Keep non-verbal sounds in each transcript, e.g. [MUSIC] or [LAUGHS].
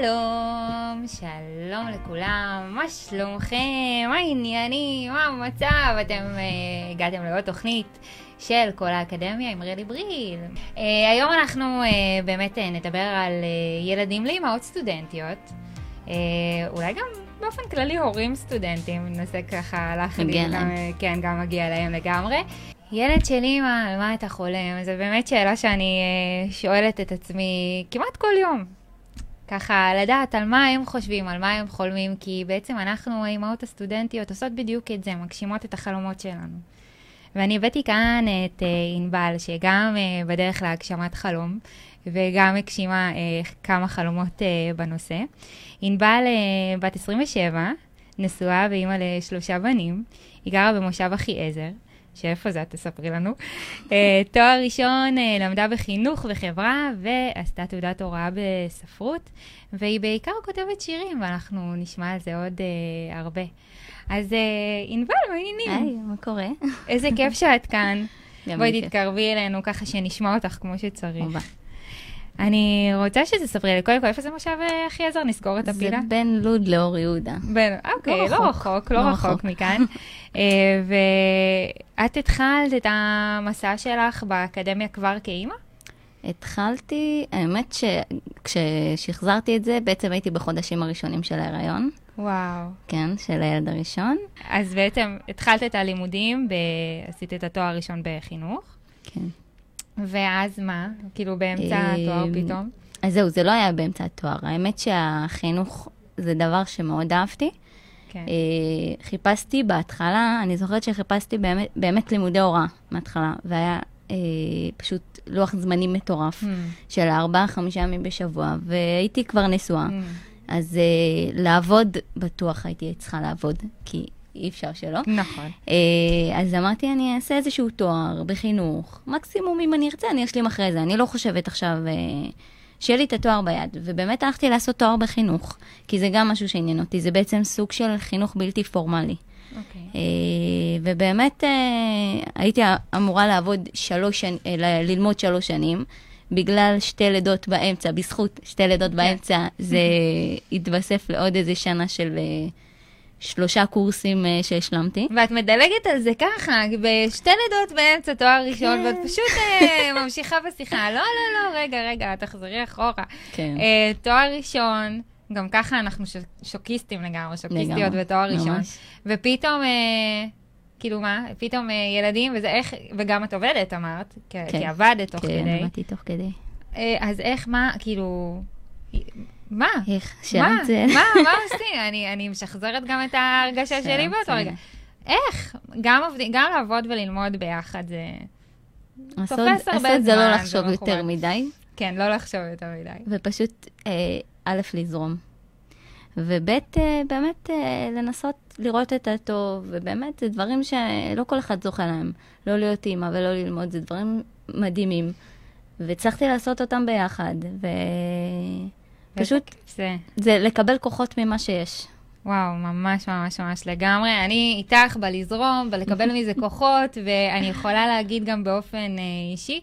שלום, שלום לכולם, מה שלומכם? מה העניינים? מה המצב? אתם uh, הגעתם לעוד תוכנית של כל האקדמיה עם רלי בריל. Uh, היום אנחנו uh, באמת uh, נדבר על uh, ילדים לאמהות סטודנטיות. Uh, אולי גם באופן כללי הורים סטודנטים, ננסה ככה להחליט. להם. כן, גם מגיע להם לגמרי. ילד של אימא, על מה אתה חולם? זו באמת שאלה שאני שואלת את עצמי כמעט כל יום. ככה לדעת על מה הם חושבים, על מה הם חולמים, כי בעצם אנחנו, האימהות הסטודנטיות, עושות בדיוק את זה, מגשימות את החלומות שלנו. ואני הבאתי כאן את uh, ענבל, שגם uh, בדרך להגשמת חלום, וגם הגשימה uh, כמה חלומות uh, בנושא. ענבל uh, בת 27, נשואה ואימא לשלושה בנים, היא גרה במושב אחיעזר. שאיפה זה? את תספרי לנו. uh, [LAUGHS] תואר ראשון uh, למדה בחינוך וחברה ועשתה תעודת הוראה בספרות, והיא בעיקר כותבת שירים, ואנחנו נשמע על זה עוד uh, הרבה. אז uh, ענבל, מה העניינים? היי, מה קורה? איזה כיף שאת כאן. בואי. תתקרבי אלינו ככה שנשמע אותך כמו שצריך. אני רוצה שתספרי לי, קודם כל, איפה זה מושב אה, אחיעזר? נסגור את זה הפינה? בין לוד לאור יהודה. בין, אוקיי, לא לא רחוק. לא לא רחוק רחוק. מכאן. אה, ואת התחלת את המסע שלך באקדמיה כבר כאימא? התחלתי, האמת שכששחזרתי את זה, בעצם הייתי בחודשים הראשונים של ההיריון, וואו. כן, של הילד הראשון. אז בעצם התחלת את הלימודים, ב... עשית את התואר הראשון בחינוך, כן. ואז מה? כאילו באמצע אה, התואר פתאום? אז זהו, זה לא היה באמצע התואר. האמת שהחינוך זה דבר שמאוד אהבתי. כן. אה, חיפשתי בהתחלה, אני זוכרת שחיפשתי באמת, באמת לימודי הוראה מההתחלה, והיה אה, פשוט לוח זמנים מטורף Hmm, של ארבעה-חמישה ימים בשבוע, והייתי כבר נשואה. hmm. אז uh, לעבוד, בטוח הייתי צריכה לעבוד, כי אי אפשר שלא. נכון. Uh, אז אמרתי, אני אעשה איזשהו תואר בחינוך, מקסימום אם אני ארצה, אני אשלים אחרי זה. אני לא חושבת עכשיו uh, שיהיה לי את התואר ביד. ובאמת הלכתי לעשות תואר בחינוך, כי זה גם משהו שעניין אותי, זה בעצם סוג של חינוך בלתי פורמלי. אוקיי. Uh, ובאמת הייתי אמורה לעבוד שלוש שנים, ללמוד שלוש שנים. בגלל שתי לידות באמצע, בזכות שתי לידות באמצע, זה [LAUGHS] התווסף לעוד איזה שנה של אה, שלושה קורסים אה, שהשלמתי. ואת מדלגת על זה ככה, בשתי לידות באמצע תואר ראשון, כן. ואת פשוט אה, [LAUGHS] ממשיכה בשיחה. לא, לא, לא, רגע, רגע, תחזרי אחורה. כן. אה, תואר ראשון, גם ככה אנחנו ש- שוקיסטים לגמרי, שוקיסטיות לגמרי, בתואר ראשון. ממש. ופתאום, אה, כאילו מה, פתאום אה, ילדים, וזה איך, וגם את עובדת, אמרת, כי, כן. כי עבדת תוך כן, כדי. עבדתי תוך כדי. אה, אז איך, מה, כאילו, מה? איך? מה? שאלה מצוינת. מה? מה עושים? אני, אני משחזרת גם את ההרגשה שלי באותו רגע. איך? גם, עובדים, גם לעבוד וללמוד ביחד זה... תופס הרבה לעשות זה זמן, לא זה לחשוב מכובד. יותר מדי, כן, לא לחשוב יותר מדי. ופשוט, אה, א', לזרום. וב', אה, באמת אה, לנסות לראות את הטוב, ובאמת, זה דברים שלא כל אחד זוכה להם. לא להיות אימא ולא ללמוד, זה דברים מדהימים. והצלחתי לעשות אותם ביחד, ופשוט זה, זה לקבל כוחות ממה שיש. וואו, ממש ממש ממש לגמרי. אני איתך בלזרום, בלקבל מזה [LAUGHS] כוחות, ואני יכולה להגיד גם באופן אה, אישי,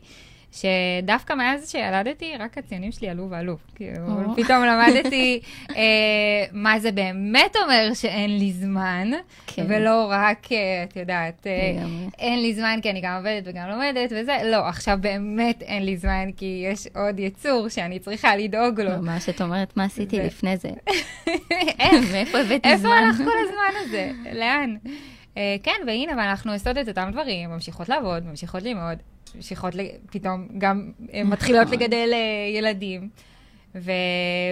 שדווקא מאז שילדתי, רק הציונים שלי עלו ועלו. כאילו, או. פתאום [LAUGHS] למדתי אה, מה זה באמת אומר שאין לי זמן, כן. ולא רק, אה, את יודעת, אה. אין לי זמן כי אני גם עובדת וגם לומדת וזה, לא, עכשיו באמת אין לי זמן כי יש עוד יצור שאני צריכה לדאוג לו. ממש, את אומרת, מה עשיתי זה- לפני זה? איך? [LAUGHS] [LAUGHS] מאיפה הבאתי איפה זמן? הלך כל הזמן הזה? לאן? Uh, כן, והנה, ואנחנו עושות את אותם דברים, ממשיכות לעבוד, ממשיכות ללמוד, ממשיכות. פתאום גם אה, מתחילות נכון. לגדל uh, ילדים. ו...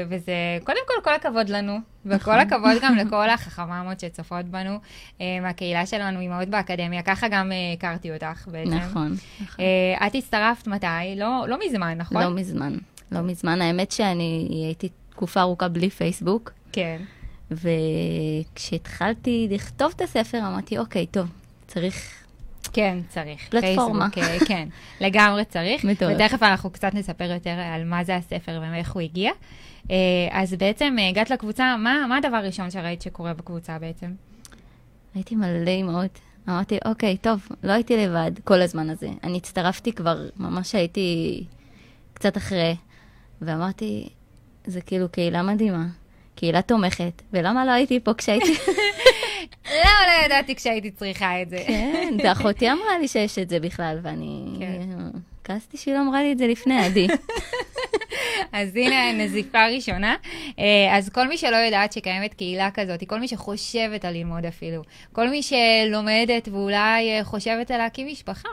וזה, קודם כל, כל הכבוד לנו, וכל נכון. הכבוד גם [LAUGHS] לכל החכממות שצופות בנו uh, מהקהילה שלנו, אימהות באקדמיה, ככה גם הכרתי אותך בעצם. נכון. Uh, את הצטרפת מתי? לא, לא מזמן, נכון? לא מזמן. לא מזמן. האמת שאני הייתי תקופה ארוכה בלי פייסבוק, כן. וכשהתחלתי לכתוב את הספר, אמרתי, אוקיי, טוב, צריך... כן, צריך. פלטפורמה. פייסבוק, אה, כן, לגמרי צריך. מטורף. ותכף אנחנו קצת נספר יותר על מה זה הספר ואיך הוא הגיע. אה, אז בעצם אה, הגעת לקבוצה, מה, מה הדבר הראשון שראית שקורה בקבוצה בעצם? הייתי מלא אימהות. אמרתי, אוקיי, טוב, לא הייתי לבד כל הזמן הזה. אני הצטרפתי כבר, ממש הייתי קצת אחרי, ואמרתי, זה כאילו קהילה מדהימה, קהילה תומכת, ולמה לא הייתי פה כשהייתי... [LAUGHS] למה לא ידעתי כשהייתי צריכה את זה? כן, ואחותי אמרה לי שיש את זה בכלל, ואני... כן. כעסתי שהיא לא אמרה לי את זה לפני, עדי. [LAUGHS] אז הנה נזיפה ראשונה. אה, אז כל מי שלא יודעת שקיימת קהילה כזאת, כל מי שחושבת על ללמוד אפילו, כל מי שלומדת ואולי אה, חושבת על להקים משפחה,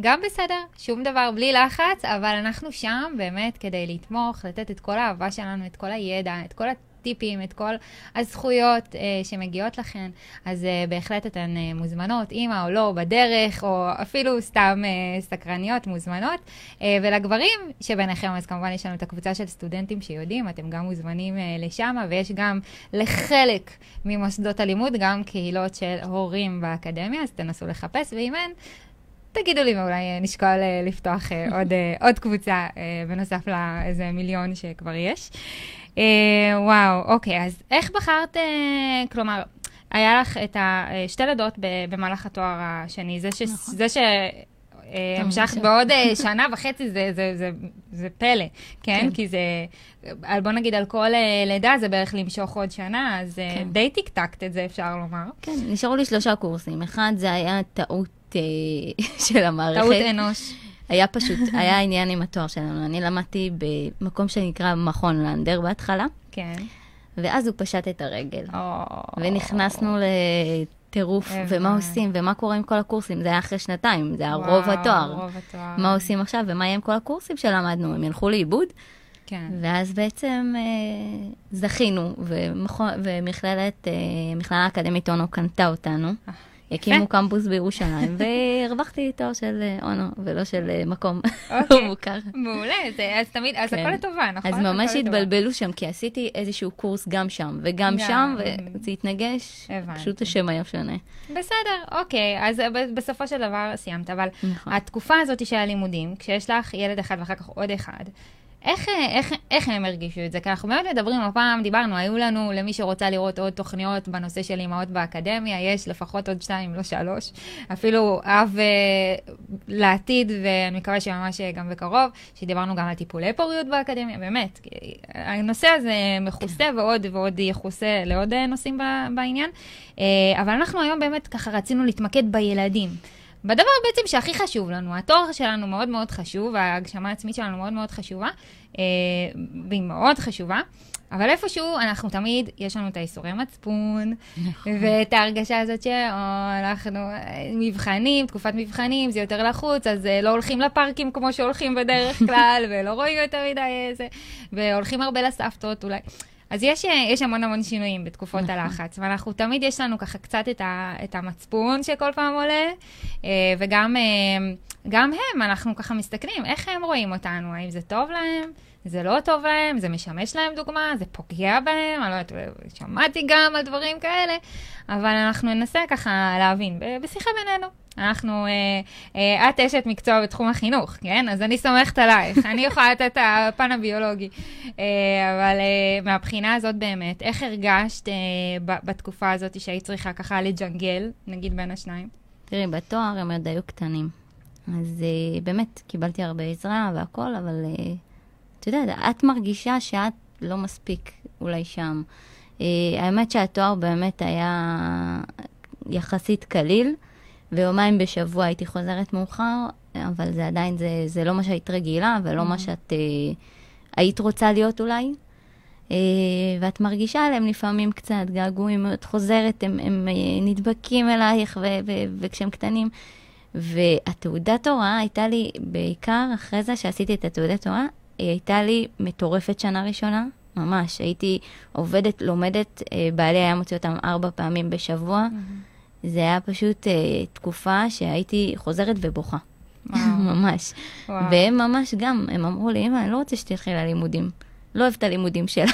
גם בסדר, שום דבר בלי לחץ, אבל אנחנו שם באמת כדי לתמוך, לתת את כל האהבה שלנו, את כל הידע, את כל הטיפים, את כל הזכויות אה, שמגיעות לכן. אז אה, בהחלט אתן אה, מוזמנות, אימא או לא, בדרך, או אפילו סתם אה, סקרניות מוזמנות. אה, ולגברים שביניכם, אז כמובן יש לנו את הקבוצה של סטודנטים שיודעים, אתם גם מוזמנים אה, לשם, ויש גם לחלק ממוסדות הלימוד, גם קהילות של הורים באקדמיה, אז תנסו לחפש, ואם אין, תגידו לי, ואולי אה, נשקול אה, לפתוח אה, [LAUGHS] עוד, עוד קבוצה בנוסף לאיזה מיליון שכבר יש. וואו, אוקיי, אז איך בחרת, כלומר, היה לך את השתי לידות במהלך התואר השני, זה ש... נכון. זה ש... המשכת. בעוד [LAUGHS] שנה וחצי, זה, זה, זה, זה פלא, כן? כן. כי זה, בוא נגיד, על כל לידה זה בערך למשוך עוד שנה, אז כן. די טקטקת את זה, אפשר לומר. כן, נשארו לי שלושה קורסים. אחד, זה היה טעות [LAUGHS] של המערכת. טעות אנוש. היה פשוט, היה עניין עם התואר שלנו. אני למדתי במקום שנקרא מכון לנדר בהתחלה, כן. ואז הוא פשט את הרגל. או... ונכנסנו לטירוף, ומה. עושים, ומה קורה עם כל הקורסים. זה היה אחרי שנתיים, זה היה וואו, רוב התואר. רוב התואר. מה עושים עכשיו, ומה יהיה עם כל הקורסים שלמדנו, הם ילכו לאיבוד? כן. ואז בעצם אה, זכינו, ומכללת, אה, מכללה אקדמית אונו קנתה אותנו. אה, הקימו קמפוס בירושלים, [LAUGHS] והרווחתי תואר של אה, אונו, ולא של אה, מקום [LAUGHS] אוקיי. מוכר. מעולה, זה- אז תמיד, אז כן. הכל לטובה, נכון? אז ממש. התבלבלו שם, כי עשיתי איזשהו קורס גם שם וגם גם. שם, וזה התנגש. פשוט השם היה שונה. בסדר, אוקיי, אז ב- בסופו של דבר סיימת, אבל נכון. התקופה הזאת של הלימודים, כשיש לך ילד אחד ואחר כך עוד אחד, איך, איך, איך הם הרגישו את זה? כי אנחנו באמת מדברים, הפעם דיברנו, היו לנו, למי שרוצה לראות עוד תוכניות בנושא של אימהות באקדמיה, יש לפחות עוד שתיים, לא שלוש. אפילו אב אה, לעתיד, ואני מקווה שממש אה, גם בקרוב, שדיברנו גם על טיפולי פוריות באקדמיה, באמת. הנושא הזה מכוסה ועוד ועוד יכוסה לעוד אה, נושאים בעניין. אה, אבל אנחנו היום באמת ככה רצינו להתמקד בילדים. בדבר בעצם שהכי חשוב לנו, התואר שלנו מאוד מאוד חשוב, ההגשמה העצמית שלנו מאוד מאוד חשובה, אה, והיא מאוד חשובה, אבל איפשהו אנחנו תמיד, יש לנו את האיסורי מצפון, ואת ההרגשה הזאת שאנחנו אה, מבחנים, תקופת מבחנים, זה יותר לחוץ, אז אה, לא הולכים לפארקים כמו שהולכים בדרך [LAUGHS] כלל, ולא רואים יותר מדי איזה, והולכים הרבה לסבתות אולי. אז יש, יש המון המון שינויים בתקופות נכון. הלחץ, ואנחנו תמיד, יש לנו ככה קצת את, ה, את המצפון שכל פעם עולה, אה, וגם אה, גם הם, אנחנו ככה מסתכלים, איך הם רואים אותנו, האם זה טוב להם, זה לא טוב להם, זה משמש להם דוגמה, זה פוגע בהם, אני לא יודעת, שמעתי גם על דברים כאלה, אבל אנחנו ננסה ככה להבין, בשיחה בינינו. אנחנו, אה, אה, את אשת מקצוע בתחום החינוך, כן? אז אני סומכת עלייך, אני יכולה לתת את הפן הביולוגי. אה, אבל אה, מהבחינה הזאת באמת, איך הרגשת אה, ב- בתקופה הזאת שהיית צריכה ככה לג'נגל, נגיד בין השניים? תראי, בתואר הם עוד היו קטנים. אז uh, באמת, קיבלתי הרבה עזרה והכל, אבל uh, את יודעת, את מרגישה שאת לא מספיק אולי שם. Uh, האמת שהתואר באמת היה יחסית קליל, ויומיים בשבוע הייתי חוזרת מאוחר, אבל זה עדיין, זה, זה לא מה שהיית רגילה, ולא מה שאת uh, היית רוצה להיות אולי. Uh, ואת מרגישה עליהם לפעמים קצת געגועים, את חוזרת, הם, הם uh, נדבקים אלייך, ו- ו- וכשהם קטנים. והתעודת הוראה הייתה לי, בעיקר אחרי זה שעשיתי את התעודת הוראה, היא הייתה לי מטורפת שנה ראשונה, ממש. הייתי עובדת, לומדת, uh, בעלי היה מוציא אותם ארבע פעמים בשבוע. זה היה פשוט uh, תקופה שהייתי חוזרת ובוכה, [LAUGHS] ממש. וואו. והם ממש גם, הם אמרו לי, אמא, אני לא רוצה שתלכי ללימודים. לא אוהבת את הלימודים שלה. [LAUGHS]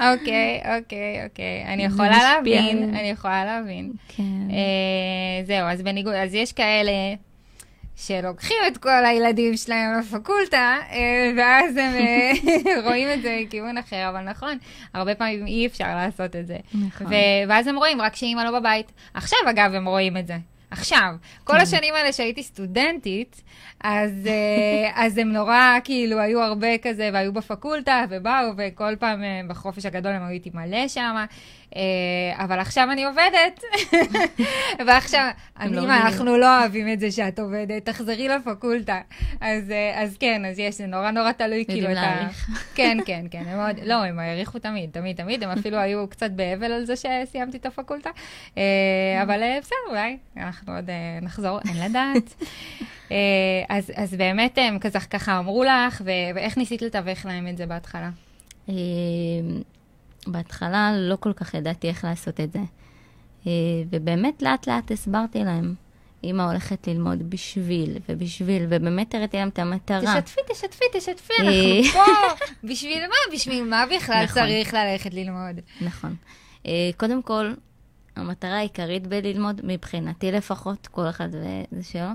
אוקיי, אוקיי, אוקיי. אני יכולה להבין. אני יכולה להבין. כן. אה, זהו, אז בניגוד, אז יש כאלה שלוקחים את כל הילדים שלהם לפקולטה, אה, ואז הם אה, [LAUGHS] רואים את זה מכיוון אחר, אבל נכון, הרבה פעמים אי אפשר לעשות את זה. נכון. ואז הם רואים רק שאימא לא בבית. עכשיו, אגב, הם רואים את זה. עכשיו, כל השנים האלה שהייתי סטודנטית, אז, אה, [LAUGHS] אז הם נורא, כאילו, היו הרבה כזה, והיו בפקולטה, ובאו, וכל פעם בחופש הגדול הם היו איתי מלא שם. אה, אבל עכשיו אני עובדת, [LAUGHS] ועכשיו, אני, לא אמא, מבינים. אנחנו לא אוהבים את זה שאת עובדת, תחזרי לפקולטה. אז, אה, כן, אז יש, זה נורא נורא תלוי, כאילו, את ה... [LAUGHS] כן, כן, כן, הם מאוד, לא, הם העריכו תמיד, תמיד, תמיד, הם אפילו היו קצת באבל על זה שסיימתי את הפקולטה, אה, אבל אה, בסדר, אולי אנחנו עוד נחזור, אין לדעת. אז, אז באמת הם כזה ככה אמרו לך, ואיך ניסית לתווך להם את זה בהתחלה? בהתחלה לא כל כך ידעתי איך לעשות את זה. אה, ובאמת לאט לאט הסברתי להם. אמא הולכת ללמוד בשביל ובשביל, ובאמת הראיתי להם את המטרה. תשתפי, תשתפי, תשתפי, אה. אנחנו [LAUGHS] פה. בשביל מה? בשביל מה בכלל נכון. צריך ללכת ללמוד? נכון. אה, קודם כל, המטרה העיקרית בללמוד, מבחינתי לפחות, כל אחד וזה שלו,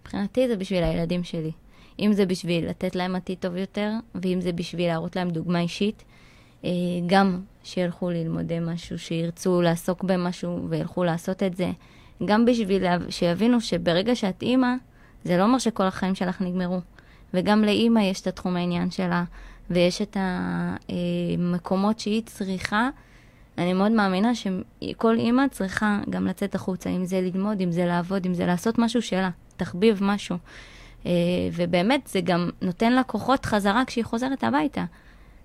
מבחינתי זה בשביל הילדים שלי. אם זה בשביל לתת להם עתיד טוב יותר, ואם זה בשביל להראות להם דוגמה אישית, גם שילכו ללמוד משהו, שירצו לעסוק במשהו וילכו לעשות את זה, גם בשביל שיבינו שברגע שאת אימא, זה לא אומר שכל החיים שלך נגמרו. וגם לאימא יש את התחום העניין שלה, ויש את המקומות שהיא צריכה. אני מאוד מאמינה שכל אימא צריכה גם לצאת החוצה, אם זה ללמוד, אם זה לעבוד, אם זה לעשות משהו שלה, תחביב משהו. אה, ובאמת, זה גם נותן לה כוחות חזרה כשהיא חוזרת הביתה.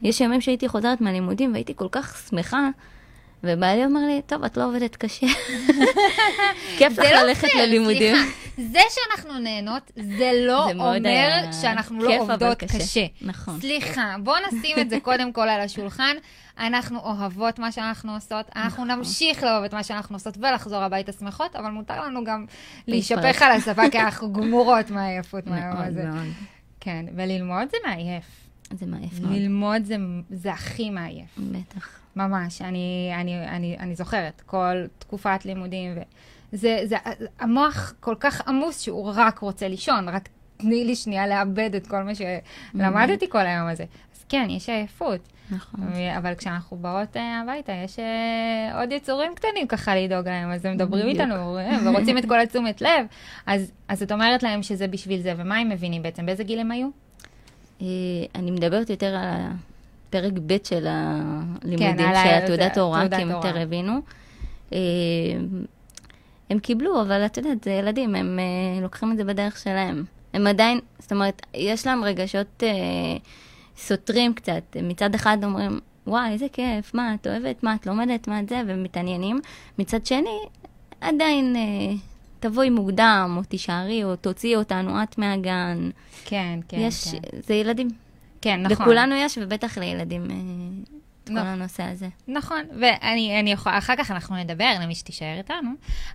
יש ימים שהייתי חוזרת מהלימודים והייתי כל כך שמחה, ובעלי אומר לי, טוב, את לא עובדת קשה. [LAUGHS] כיף לך לא ללכת ללימודים. זה שאנחנו נהנות, זה לא אומר שאנחנו לא עובדות קשה. נכון. סליחה, בואו נשים את זה קודם כל על השולחן. אנחנו אוהבות מה שאנחנו עושות, אנחנו נכון. נמשיך לאהוב את מה שאנחנו עושות ולחזור הביתה שמחות, אבל מותר לנו גם. להישפך על השפה, כי אנחנו גמורות מהעייפות מהיום הזה. כן, וללמוד זה מעייף. זה מעייף מאוד. ללמוד זה, זה הכי מעייף. בטח. ממש, אני, אני, אני, אני זוכרת כל תקופת לימודים, וזה, זה, המוח כל כך עמוס שהוא רק רוצה לישון, רק תני לי שנייה לאבד את כל מה שלמדתי כל היום הזה. אז כן, יש עייפות, נכון. אבל כשאנחנו באות אה, הביתה, יש אה, עוד יצורים קטנים ככה לדאוג להם, אז הם מדברים. איתנו אה, ורוצים את כל התשומת לב, אז, אז את אומרת להם שזה בשביל זה, ומה הם מבינים בעצם? באיזה גיל הם היו? אה, אני מדברת יותר על הפרק ב' של הלימודים, כן, של התעודת הוראה, תעודת כי הם. יותר הבינו. אה, הם קיבלו, אבל את יודעת, זה ילדים, הם אה, לוקחים את זה בדרך שלהם. הם עדיין, זאת אומרת, יש להם רגשות אה, סותרים קצת. מצד אחד אומרים, וואי, איזה כיף, מה, את אוהבת, מה, את לומדת, מה את זה, ומתעניינים. מצד שני, עדיין אה, תבואי מוקדם, או תישארי, או תוציאי אותנו את מהגן. כן, כן, יש, כן. זה ילדים. כן, נכון. לכולנו יש, ובטח לילדים, אה, את כל נכון. הנושא הזה. נכון, ואני אני יכולה, אחר כך אנחנו נדבר, למי שתישאר איתנו,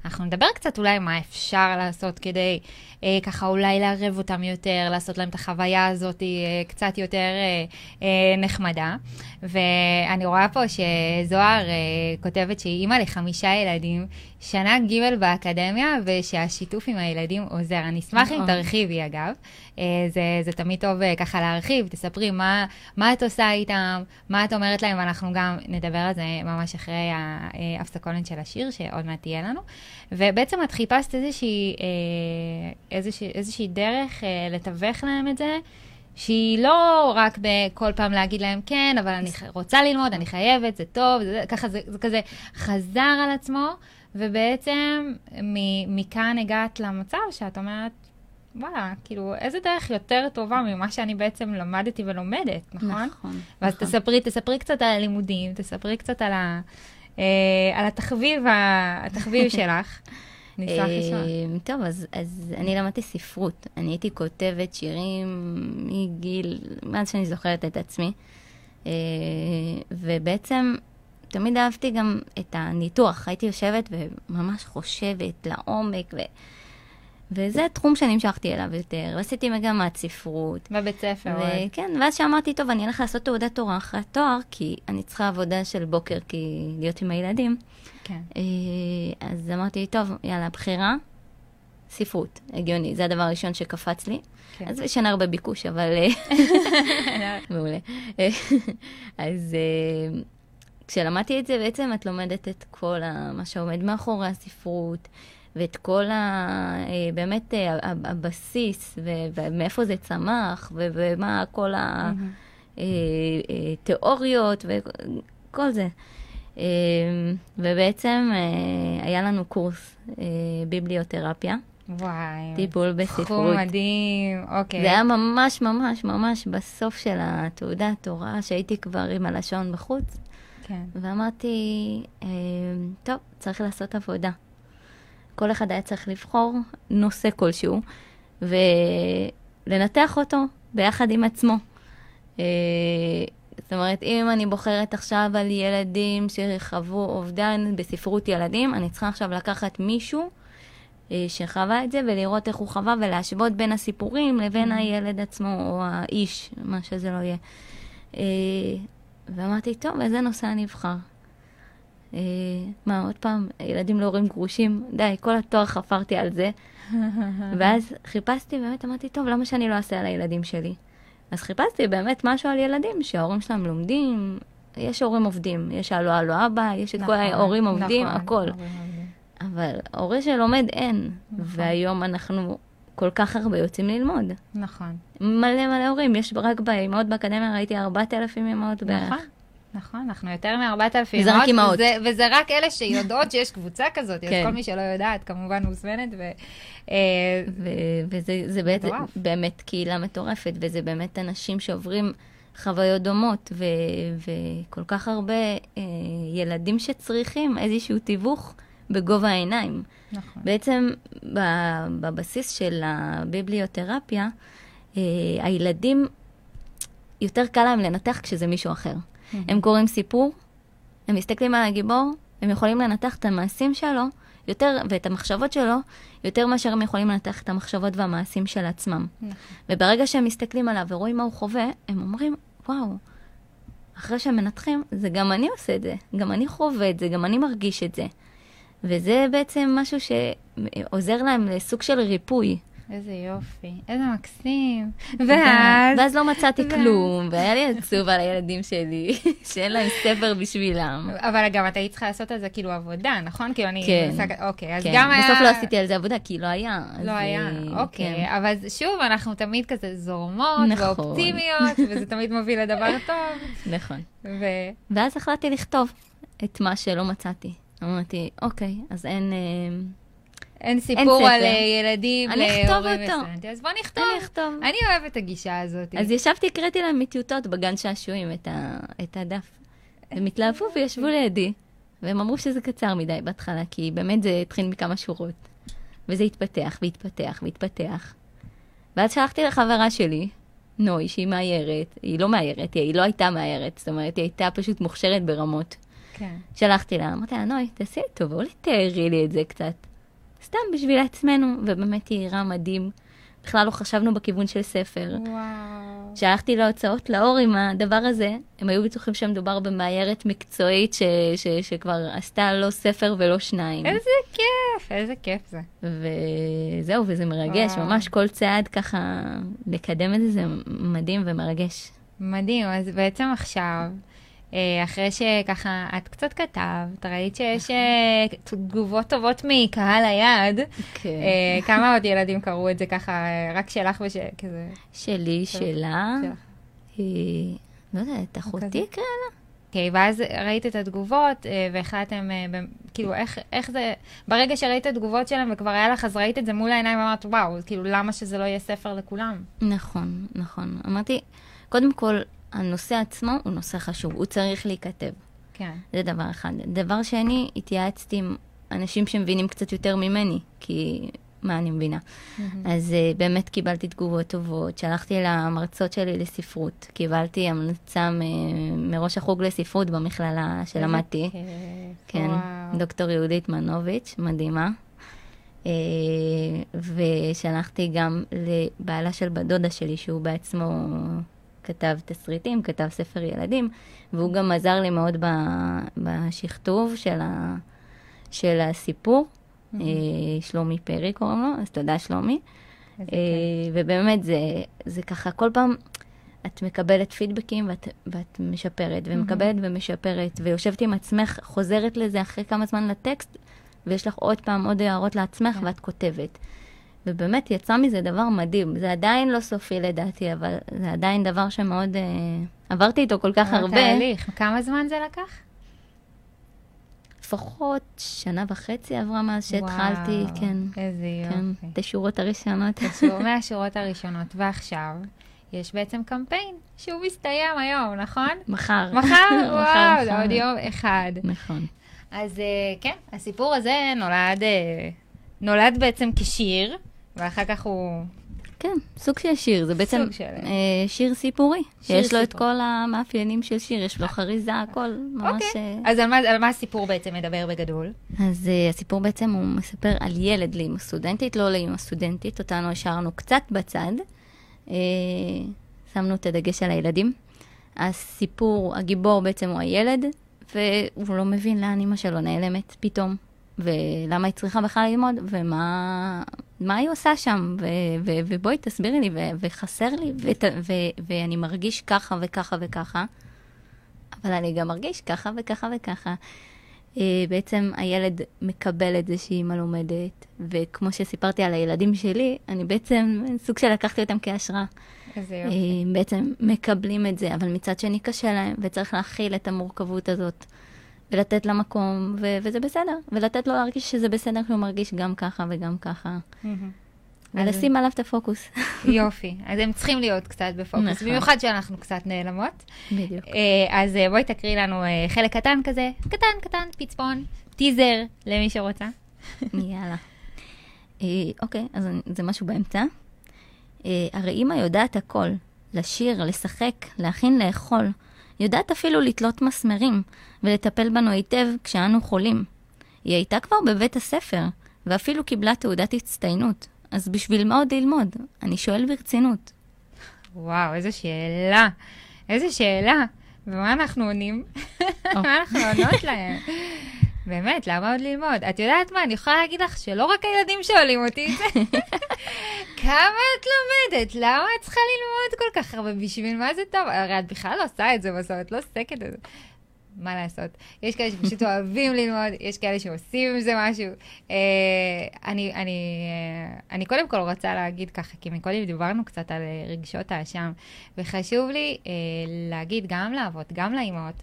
אנחנו נדבר קצת אולי מה אפשר לעשות כדי אה, ככה אולי לערב אותם יותר, לעשות להם את החוויה הזאת אה, קצת יותר אה, אה, נחמדה. ואני רואה פה שזוהר אה, כותבת שהיא אימא לחמישה ילדים, שנה ג' באקדמיה, ושהשיתוף עם הילדים עוזר. אני אשמח אם נכון. תרחיבי, אגב. אה, זה, זה תמיד טוב אה, ככה להרחיב, תספרי מה, מה את עושה איתם, מה את אומרת להם, ואנחנו גם נדבר על זה ממש אחרי ההפסקונת של השיר, שעוד מעט תהיה לנו. ובעצם את חיפשת איזושהי, אה, איזושהי, איזושהי דרך לתווך להם את זה. שהיא לא רק בכל פעם להגיד להם, כן, אבל אני רוצה ללמוד, אני חייבת, זה טוב, זה, ככה זה, זה כזה חזר על עצמו, ובעצם מכאן הגעת למצב שאת אומרת, וואלה, כאילו, איזה דרך יותר טובה ממה שאני בעצם למדתי ולומדת, נכון? נכון. ואז נכון. תספרי, תספרי קצת על הלימודים, תספרי קצת על, ה, אה, על התחביב, התחביב [LAUGHS] שלך. נשמח לשמוע. אה, טוב, אז, אז אני למדתי ספרות. אני הייתי כותבת שירים מגיל, מאז שאני זוכרת את עצמי. אה, ובעצם תמיד אהבתי גם את הניתוח. הייתי יושבת וממש חושבת לעומק, ו... וזה תחום שנמשכתי אליו יותר. ועשיתי מגמת ספרות. בבית ספר, אוהד. וכן, ואז שאמרתי, טוב, אני אלך לעשות תעודת תורה אחרי התואר, כי אני צריכה עבודה של בוקר, כי להיות עם הילדים. כן. אה, אז אמרתי, טוב, יאללה, בחירה, ספרות, הגיוני, זה הדבר הראשון שקפץ לי. כן. אז יש הרבה ביקוש, אבל... אה, [LAUGHS] [LAUGHS] מעולה. אה, [LAUGHS] אז כשלמדתי את זה, בעצם את לומדת את כל ה- מה שעומד מאחורי הספרות, ואת כל ה... אה, באמת אה, הבסיס, ו- ומאיפה זה צמח, ו- ומה כל התיאוריות וכל זה. ובעצם היה לנו קורס ביבליותרפיה. וואי. טיפול בספרות. תחום מדהים, אוקיי. זה היה ממש ממש ממש בסוף של התעודת הוראה, שהייתי כבר עם הלשון בחוץ. כן. ואמרתי, אה, טוב, צריך לעשות עבודה. כל אחד היה צריך לבחור נושא כלשהו, ולנתח אותו ביחד עם עצמו. אה, זאת אומרת, אם אני בוחרת עכשיו על ילדים שחוו אובדן בספרות ילדים, אני צריכה עכשיו לקחת מישהו אה, שחווה את זה ולראות איך הוא חווה ולהשוות בין הסיפורים לבין mm-hmm. הילד עצמו או האיש, מה שזה לא יהיה. ואמרתי, טוב, איזה נושא אני אבחר? אה, מה, עוד פעם, ילדים להורים גרושים? די, כל התואר חפרתי על זה. [LAUGHS] ואז חיפשתי, באמת אמרתי, טוב, למה שאני לא אעשה על הילדים שלי? אז חיפשתי באמת משהו על ילדים, שההורים שלהם לומדים, יש הורים עובדים, יש הלו הלו אבא, יש את נכון, כל ההורים עובדים, נכון, הכל. אבל הורה שלומד אין, נכון. והיום אנחנו כל כך הרבה יוצאים ללמוד. נכון. מלא מלא הורים, יש רק באימהות באקדמיה, ראיתי 4,000 אימהות בערך. נכון. נכון, אנחנו יותר מ-4,000 אימהות. וזה רק אימהות. וזה, וזה רק אלה שיודעות שיש קבוצה כזאת, כן. אז כל מי שלא יודעת, כמובן מוזמנת. ו, אה, ו- וזה באמת, באמת קהילה מטורפת, וזה באמת אנשים שעוברים חוויות דומות, ו- וכל כך הרבה אה, ילדים שצריכים איזשהו תיווך. בגובה העיניים. נכון. בעצם בבסיס של הביבליותרפיה, אה, הילדים, יותר קל להם לנתח כשזה מישהו אחר. Mm-hmm. הם קוראים סיפור, הם מסתכלים על הגיבור, הם יכולים לנתח את המעשים שלו יותר, ואת המחשבות שלו, יותר מאשר הם יכולים לנתח את המחשבות והמעשים של עצמם. נכון. וברגע שהם מסתכלים עליו ורואים מה הוא חווה, הם אומרים, וואו, אחרי שהם מנתחים, זה גם אני עושה את זה, גם אני חווה את זה, גם אני מרגיש את זה. וזה בעצם משהו שעוזר להם לסוג של ריפוי. איזה יופי, איזה מקסים. ואז... ואז לא מצאתי כלום, והיה לי עצוב על הילדים שלי, [LAUGHS] שאין להם ספר בשבילם. אבל גם את היית צריכה לעשות על זה כאילו עבודה, נכון? כאילו אני... כן. אוקיי, אז כן. גם היה... בסוף לא עשיתי על זה עבודה, כי לא היה. לא היה, אה, אוקיי. כן. אבל שוב, אנחנו תמיד כזה זורמות, נכון. ואופטימיות, וזה תמיד מוביל לדבר טוב. [LAUGHS] נכון. ואז החלטתי לכתוב את מה שלא מצאתי. אמרתי, אוקיי, אז אין... אה, אין סיפור אין על אה, ילדים אכתוב אותו. אז בוא נכתוב. אני אכתוב. אני אוהבת את הגישה הזאת. אז ישבתי, הקראתי להם מטיוטות בגן שעשועים את, ה, את הדף. הם התלהבו וישבו לידי, והם אמרו שזה קצר מדי בהתחלה, כי באמת זה התחיל מכמה שורות. וזה התפתח והתפתח והתפתח. ואז שלחתי לחברה שלי, נוי, שהיא מאיירת, היא לא מאיירת, היא לא הייתה מאיירת, זאת אומרת, היא הייתה פשוט מוכשרת ברמות. כן. שלחתי לה, אמרתי לה, נוי, תעשי לי טוב, אולי תארי לי את זה קצת. סתם בשביל עצמנו, ובאמת היא עירה מדהים. בכלל לא חשבנו בכיוון של ספר. וואו. שלחתי להוצאות לאור עם הדבר הזה, הם היו בטוחים שמדובר במאיירת מקצועית ש, ש, שכבר עשתה לא ספר ולא שניים. איזה כיף, איזה כיף זה. וזהו, וזה מרגש, וואו. ממש כל צעד ככה, לקדם את זה, זה מדהים ומרגש. מדהים, אז בעצם עכשיו... אה, אחרי שככה את קצת כתבת, ראית שיש אה, תגובות טובות מקהל היעד. כן. אה, כמה עוד ילדים קראו את זה ככה, רק שלך וכזה? שלי, שלה. לא יודעת, אחותי קראה לה. אוקיי, ואז ראית את התגובות, והחלטתם, כאילו, איך, איך זה, ברגע שראית את התגובות שלהם וכבר היה לך, אז ראית את זה מול העיניים ואמרת, וואו, כאילו, למה שזה לא יהיה ספר לכולם? נכון, נכון. אמרתי, קודם כל, הנושא עצמו הוא נושא חשוב, הוא צריך להיכתב. כן. זה דבר אחד. דבר שני, התייעצתי עם אנשים שמבינים קצת יותר ממני, כי מה אני מבינה. Mm-hmm. אז uh, באמת קיבלתי תגובות טובות, שלחתי למרצות שלי לספרות, קיבלתי המלצה מ- מראש החוג לספרות במכללה שלמדתי. כן, וואו. דוקטור יהודית מנוביץ', מדהימה. Uh, ושלחתי גם לבעלה של בת דודה שלי, שהוא בעצמו כתב תסריטים, כתב ספר ילדים, והוא גם עזר לי מאוד בשכתוב של, ה, של הסיפור. Mm-hmm. שלומי פרי קוראים לו, אז תודה שלומי. אה, ובאמת זה, זה ככה, כל פעם את מקבלת פידבקים ואת, ואת משפרת, ומקבלת mm-hmm. ומשפרת, ויושבת עם עצמך, חוזרת לזה אחרי כמה זמן לטקסט, ויש לך עוד פעם עוד הערות לעצמך, כן. ואת כותבת. ובאמת יצא מזה דבר מדהים. זה עדיין לא סופי לדעתי, אבל זה עדיין דבר שמאוד... אה, עברתי איתו כל כך הרבה. תהליך. כמה זמן זה לקח? לפחות שנה וחצי עברה מאז שהתחלתי, וואו, כן. איזה כן, יופי. את השורות הראשונות. [LAUGHS] מהשורות הראשונות, ועכשיו יש בעצם קמפיין שהוא מסתיים היום, נכון? מחר. מחר? [LAUGHS] וואו, זה. עוד יום אחד. נכון. אז אה, כן, הסיפור הזה נולד, אה, נולד בעצם כשיר, ואחר כך הוא... כן, סוג של שיר, זה בעצם של- אה, שיר סיפורי. שיר שיש לו את. כל המאפיינים של שיר, יש לו חריזה, הכל ממש... אוקיי. אה, אז על מה, על מה הסיפור בעצם מדבר בגדול? אז uh, הסיפור בעצם הוא מספר על ילד לאמא סטודנטית, לא לאמא סטודנטית, אותנו השארנו קצת בצד. Uh, שמנו את הדגש על הילדים. הסיפור, הגיבור בעצם הוא הילד, והוא לא מבין לאן אמא שלו נעלמת פתאום, ולמה היא צריכה בכלל ללמוד, ומה מה היא עושה שם, ו, ו, ובואי תסבירי לי, ו, וחסר לי, ות, ו, ואני מרגיש ככה וככה וככה, אבל אני גם מרגיש ככה וככה וככה. אה, בעצם הילד מקבל את זה שאימא לומדת, וכמו שסיפרתי על הילדים שלי, אני בעצם סוג של לקחתי אותם כהשראה. איזה אה, יופי. בעצם מקבלים את זה, אבל מצד שני קשה להם, וצריך להכיל את המורכבות הזאת, ולתת לה מקום, ו- וזה בסדר, ולתת לו להרגיש שזה בסדר שהוא מרגיש גם ככה וגם ככה, מהמם. ולשים עליו את הפוקוס. [LAUGHS] יופי. אז הם צריכים להיות קצת בפוקוס, נכון. במיוחד שאנחנו קצת נעלמות. בדיוק. אה, אז אה, בואי תקריא לנו אה, חלק קטן כזה, קטן, קטן, פצפון, טיזר למי שרוצה. [LAUGHS] יאללה. אוקיי, אז זה משהו באמצע. הרי אימא יודעת הכל, לשיר, לשחק, להכין לאכול. יודעת אפילו לתלות מסמרים, ולטפל בנו היטב כשאנו חולים. היא הייתה כבר בבית הספר, ואפילו קיבלה תעודת הצטיינות. אז בשביל מה עוד ללמוד? אני שואל ברצינות. וואו, איזו שאלה. איזו שאלה. ומה אנחנו עונים? [LAUGHS] מה אנחנו עונות להם? באמת, למה עוד ללמוד? את יודעת מה, אני יכולה להגיד לך שלא רק הילדים שואלים אותי את זה. [LAUGHS] כמה את לומדת? למה את צריכה ללמוד כל כך הרבה? בשביל מה זה טוב? הרי את בכלל לא עושה את זה בסוף, את לא עוסקת בזה. מה לעשות? יש כאלה שפשוט אוהבים ללמוד, יש כאלה שעושים עם זה משהו. אה, אני, אני, אה, אני קודם כל רוצה להגיד ככה, כי מקודם דיברנו קצת על אה, רגשות האשם, וחשוב לי אה, להגיד גם לאבות, גם לאימהות,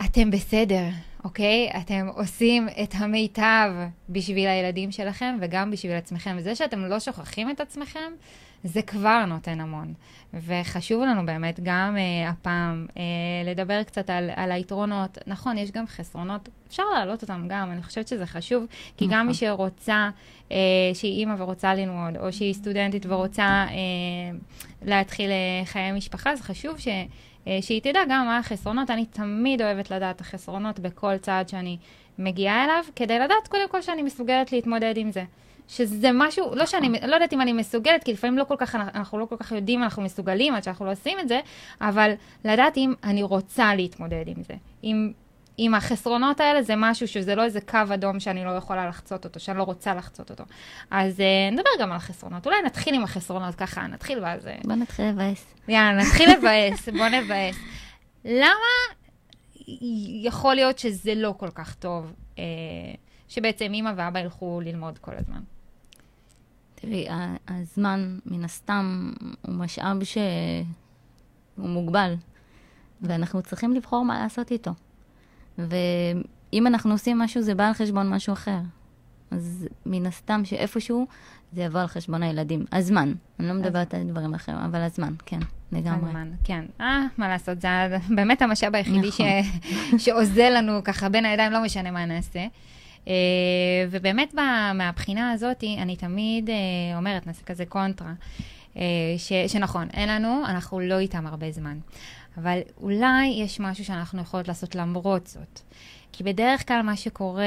אתם בסדר, אוקיי? אתם עושים את המיטב בשביל הילדים שלכם וגם בשביל עצמכם. וזה שאתם לא שוכחים את עצמכם, זה כבר נותן המון. וחשוב לנו באמת גם אה, הפעם אה, לדבר קצת על, על היתרונות. נכון, יש גם חסרונות, אפשר להעלות אותם גם, אני חושבת שזה חשוב, כי נכון. גם מי שרוצה, אה, שהיא אימא ורוצה ללמוד, או שהיא סטודנטית ורוצה אה, להתחיל אה, חיי משפחה, אז חשוב ש... אה, שהיא תדע גם מה החסרונות. אני תמיד אוהבת לדעת החסרונות בכל צעד שאני מגיעה אליו, כדי לדעת קודם כל שאני מסוגלת להתמודד עם זה. שזה משהו, לא שאני, לא יודעת אם אני מסוגלת, כי לפעמים לא כל כך, אנחנו לא כל כך יודעים אנחנו מסוגלים עד שאנחנו לא עושים את זה, אבל לדעת אם אני רוצה להתמודד עם זה. אם, אם החסרונות האלה זה משהו שזה לא איזה קו אדום שאני לא יכולה לחצות אותו, שאני לא רוצה לחצות אותו. אז אה, נדבר גם על החסרונות. אולי נתחיל עם החסרונות ככה, נתחיל ואז... אה, בוא נתחיל לבאס. יאללה, נתחיל לבאס, בוא נבאס. למה יכול להיות שזה לא כל כך טוב, אה, שבעצם אמא ואבא ילכו ללמוד כל הזמן? תראי, הזמן, מן הסתם, הוא משאב שהוא מוגבל, ואנחנו צריכים לבחור מה לעשות איתו. ואם אנחנו עושים משהו, זה בא על חשבון משהו אחר. אז מן הסתם שאיפשהו זה יבוא על חשבון הילדים. הזמן, אני לא מדברת על דברים אחרים, אבל הזמן, כן, לגמרי. הזמן, כן. אה, מה לעשות, זה באמת המשאב היחידי נכון. ש... [LAUGHS] שאוזל לנו ככה בין הידיים, לא משנה מה נעשה. אה, ובאמת מה- מהבחינה הזאת, אני תמיד אה, אומרת, נעשה כזה קונטרה, אה, ש... שנכון, אין לנו, אנחנו לא איתם הרבה זמן. אבל אולי יש משהו שאנחנו יכולות לעשות למרות זאת. כי בדרך כלל מה שקורה,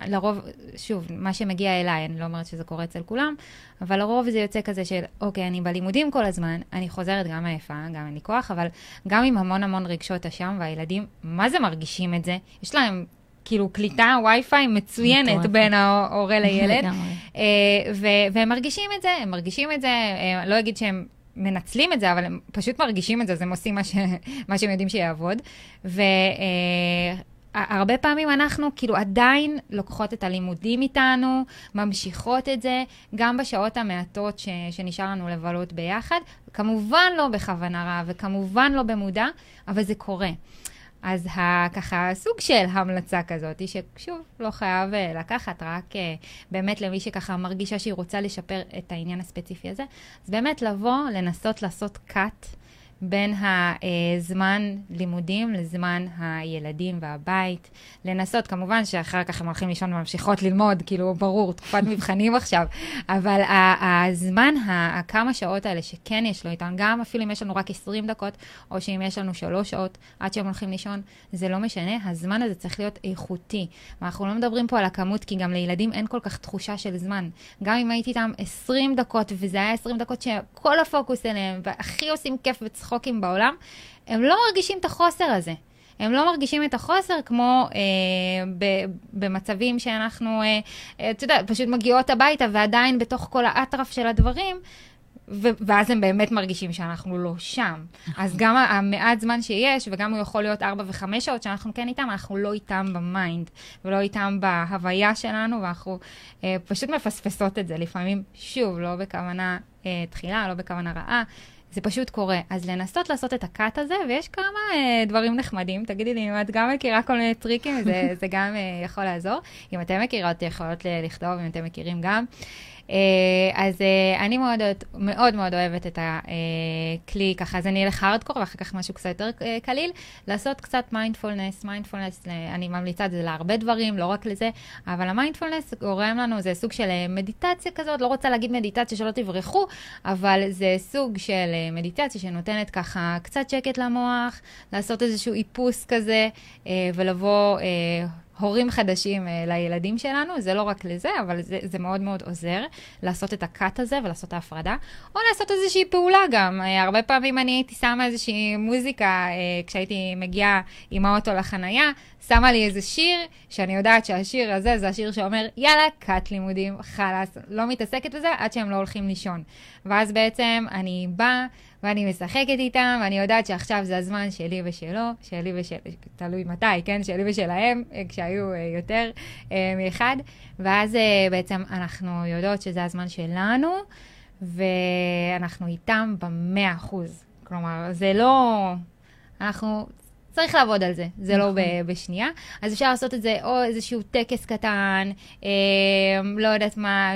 אה, לרוב, שוב, מה שמגיע אליי, אני לא אומרת שזה קורה אצל כולם, אבל לרוב זה יוצא כזה של, אוקיי, אני בלימודים כל הזמן, אני חוזרת גם עייפה, גם אין לי כוח, אבל גם עם המון המון רגשות אשם, והילדים, מה זה מרגישים את זה? יש להם כאילו קליטה, וי-פיי מצוינת. בין ההורה לילד. [LAUGHS] אה, ו- והם מרגישים את זה, הם מרגישים את זה, אה, לא אגיד שהם מנצלים את זה, אבל הם פשוט מרגישים את זה, אז הם עושים מה, ש- [LAUGHS] מה שהם יודעים שיעבוד. הרבה פעמים אנחנו כאילו עדיין לוקחות את הלימודים איתנו, ממשיכות את זה, גם בשעות המעטות ש, שנשאר לנו לבלות ביחד. כמובן לא בכוונה רעה וכמובן לא במודע, אבל זה קורה. אז ה, ככה סוג של המלצה כזאת, ששוב, לא חייב אה, לקחת, רק אה, באמת למי שככה מרגישה שהיא רוצה לשפר את העניין הספציפי הזה, אז באמת לבוא, לנסות לעשות cut. בין הזמן לימודים לזמן הילדים והבית. לנסות, כמובן שאחר כך הם הולכים לישון וממשיכות ללמוד, כאילו, ברור, תקופת מבחנים עכשיו, אבל הזמן, הכמה שעות האלה שכן יש לו איתן, גם אפילו אם יש לנו רק 20 דקות, או שאם יש לנו שלוש שעות עד שהם הולכים לישון, זה לא משנה, הזמן הזה צריך להיות איכותי. ואנחנו לא מדברים פה על הכמות, כי גם לילדים אין כל כך תחושה של זמן. גם אם הייתי איתם 20 דקות, וזה היה 20 דקות שכל הפוקוס אליהם, והכי עושים כיף וצחוק, צחוקים בעולם, הם לא מרגישים את החוסר הזה. הם לא מרגישים את החוסר כמו אה, ב, במצבים שאנחנו, אה, אה, אתה יודע, פשוט מגיעות הביתה ועדיין בתוך כל האטרף של הדברים, ו- ואז הם באמת מרגישים שאנחנו לא שם. אז גם המעט זמן שיש, וגם הוא יכול להיות ארבע וחמש שעות שאנחנו כן איתם, אנחנו לא איתם ב mind, ולא איתם בהוויה שלנו, ואנחנו אה, פשוט מפספסות את זה לפעמים, שוב, לא בכוונה אה, תחילה, לא בכוונה רעה. זה פשוט קורה. אז לנסות לעשות את ה cut הזה, ויש כמה אה, דברים נחמדים. תגידי לי, אם את גם מכירה כל מיני טריקים, זה, [LAUGHS] זה גם אה, יכול לעזור. אם אתם מכירות, יכולות לכתוב, אם אתם מכירים גם. אה, אז אה, אני מאוד מאוד מאוד אוהבת את הכלי, ככה, אז אני אלך הארדקור ואחר כך משהו קצת יותר אה, קליל, לעשות קצת מיינדפולנס, מיינדפולנס, אני ממליצה את זה להרבה דברים, לא רק לזה, אבל המיינדפולנס גורם לנו, זה סוג של מדיטציה כזאת, לא רוצה להגיד מדיטציה שלא תברחו, אבל זה סוג של מדיטציה שנותנת ככה קצת שקט למוח, לעשות איזשהו איפוס כזה, ולבוא... הורים חדשים uh, לילדים שלנו, זה לא רק לזה, אבל זה, זה מאוד מאוד עוזר לעשות את הקאט הזה ולעשות את ההפרדה, או לעשות איזושהי פעולה גם. Uh, הרבה פעמים אני הייתי שמה איזושהי מוזיקה uh, כשהייתי מגיעה עם האוטו לחנייה, שמה לי איזה שיר, שאני יודעת שהשיר הזה זה השיר שאומר, יאללה, קאט לימודים, חלאס, לא מתעסקת בזה עד שהם לא הולכים לישון. ואז בעצם אני באה... ואני משחקת איתם, ואני יודעת שעכשיו זה הזמן שלי ושלו, שלי ושל... תלוי מתי, כן? שלי ושלהם, אה, כשהיו אה, יותר אה, מאחד. ואז בעצם אנחנו יודעות שזה הזמן שלנו, ואנחנו איתם במאה אחוז. כלומר, זה לא... אנחנו צריך לעבוד על זה, זה לא נכון. בשנייה. אז אפשר לעשות את זה או איזשהו טקס קטן, אה, לא יודעת מה,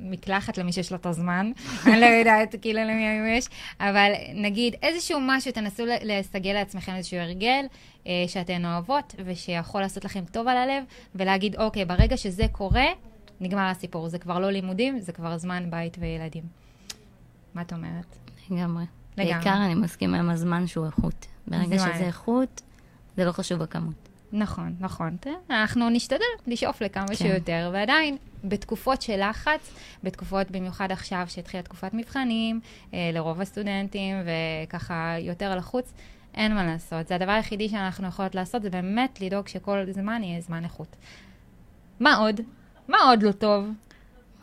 מקלחת למי שיש לו את הזמן, [LAUGHS] אני לא יודעת כאילו למי יש, אבל נגיד איזשהו משהו, תנסו לסגל לעצמכם איזשהו הרגל אה, שאתן אוהבות, ושיכול לעשות לכם טוב על הלב, ולהגיד, אוקיי, ברגע שזה קורה, נגמר הסיפור. זה כבר לא לימודים, זה כבר זמן בית וילדים. מה את אומרת? לגמרי. לגמרי. בעיקר אני מסכימה עם הזמן שהוא איכות. ברגע שזה איכות, זה לא חשוב בכמות. נכון, נכון. אנחנו נשתדל לשאוף לכמה כן. שיותר, ועדיין, בתקופות של לחץ, בתקופות במיוחד עכשיו שהתחילה תקופת מבחנים, אה, לרוב הסטודנטים, וככה יותר לחוץ, אין מה לעשות. זה הדבר היחידי שאנחנו יכולות לעשות, זה באמת לדאוג שכל זמן יהיה זמן איכות. מה עוד? מה עוד לא טוב?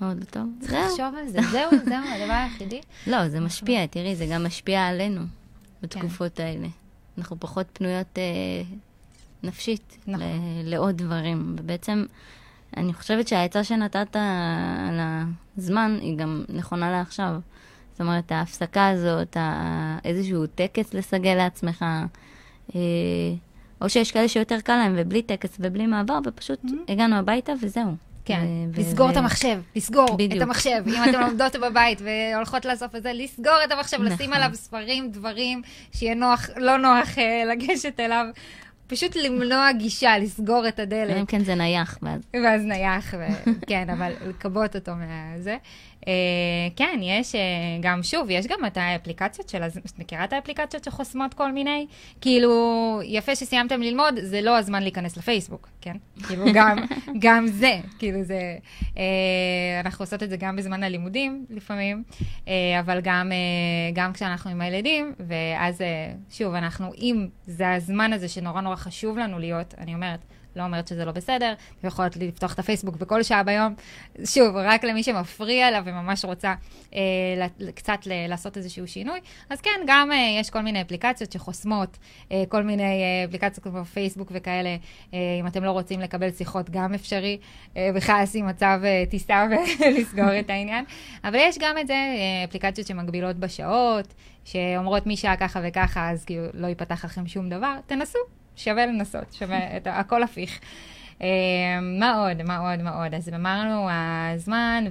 עוד לא טוב? צריך לחשוב על זה, זהו, זהו, [LAUGHS] הדבר היחידי. לא, זה משפיע, תראי, זה גם משפיע עלינו בתקופות כן. האלה. אנחנו פחות פנויות אה, נפשית נכון. לעוד דברים. ובעצם, אני חושבת שהעצה שנתת על הזמן היא גם נכונה לעכשיו. זאת אומרת, ההפסקה הזאת, איזשהו טקס לסגל לעצמך, אה, או שיש כאלה שיותר קל להם ובלי טקס ובלי מעבר, ופשוט mm-hmm. הגענו הביתה וזהו. כן, ו- לסגור ו- את המחשב, לסגור בדיוק. את המחשב. אם אתן לומדות בבית והולכות לאסוף את זה, לסגור את המחשב, נכון. לשים עליו ספרים, דברים, שיהיה נוח, לא נוח אה, לגשת אליו. פשוט למנוע גישה, לסגור את הדלת. אם כן זה נייח, ואז. ואז נייח, ו... כן, אבל לכבות אותו מזה. Uh, כן, יש uh, גם, שוב, יש גם את האפליקציות של, את מכירה את האפליקציות שחוסמות כל מיני? כאילו, יפה שסיימתם ללמוד, זה לא הזמן להיכנס לפייסבוק, כן? כאילו, גם, [LAUGHS] גם זה, כאילו זה, uh, אנחנו עושות את זה גם בזמן הלימודים לפעמים, uh, אבל גם, uh, גם כשאנחנו עם הילדים, ואז, uh, שוב, אנחנו, אם זה הזמן הזה שנורא נורא חשוב לנו להיות, אני אומרת, לא אומרת שזה לא בסדר, אתם יכולות לפתוח את הפייסבוק בכל שעה ביום. שוב, רק למי שמפריע לה וממש רוצה אה, קצת ל- לעשות איזשהו שינוי. אז כן, גם אה, יש כל מיני אפליקציות שחוסמות, אה, כל מיני אה, אפליקציות כמו פייסבוק וכאלה, אה, אם אתם לא רוצים לקבל שיחות, גם אפשרי. אה, בכלל לשים מצב אה, טיסה ולסגור [LAUGHS] את העניין. אבל יש גם את זה, אה, אפליקציות שמגבילות בשעות, שאומרות משעה ככה וככה, אז כאילו לא ייפתח לכם שום דבר. תנסו, שווה לנסות, שווה, את, הכל הפיך. Uh, מה עוד, מה עוד, מה עוד? אז אמרנו, הזמן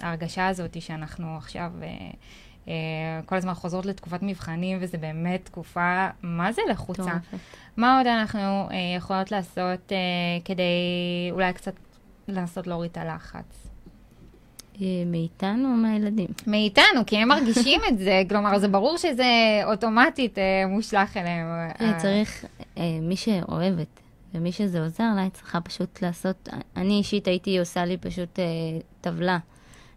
וההרגשה הזאת שאנחנו עכשיו uh, uh, כל הזמן חוזרות לתקופת מבחנים, וזה באמת תקופה, מה זה לחוצה? מה עוד אנחנו יכולות לעשות כדי אולי קצת לנסות להוריד את הלחץ? מאיתנו או מהילדים? מאיתנו, כי הם מרגישים את זה, כלומר, זה ברור שזה אוטומטית אה, מושלך אליהם. אה, צריך, אה, מי שאוהבת ומי שזה עוזר לה, היא צריכה פשוט לעשות, אני אישית הייתי עושה לי פשוט אה, טבלה,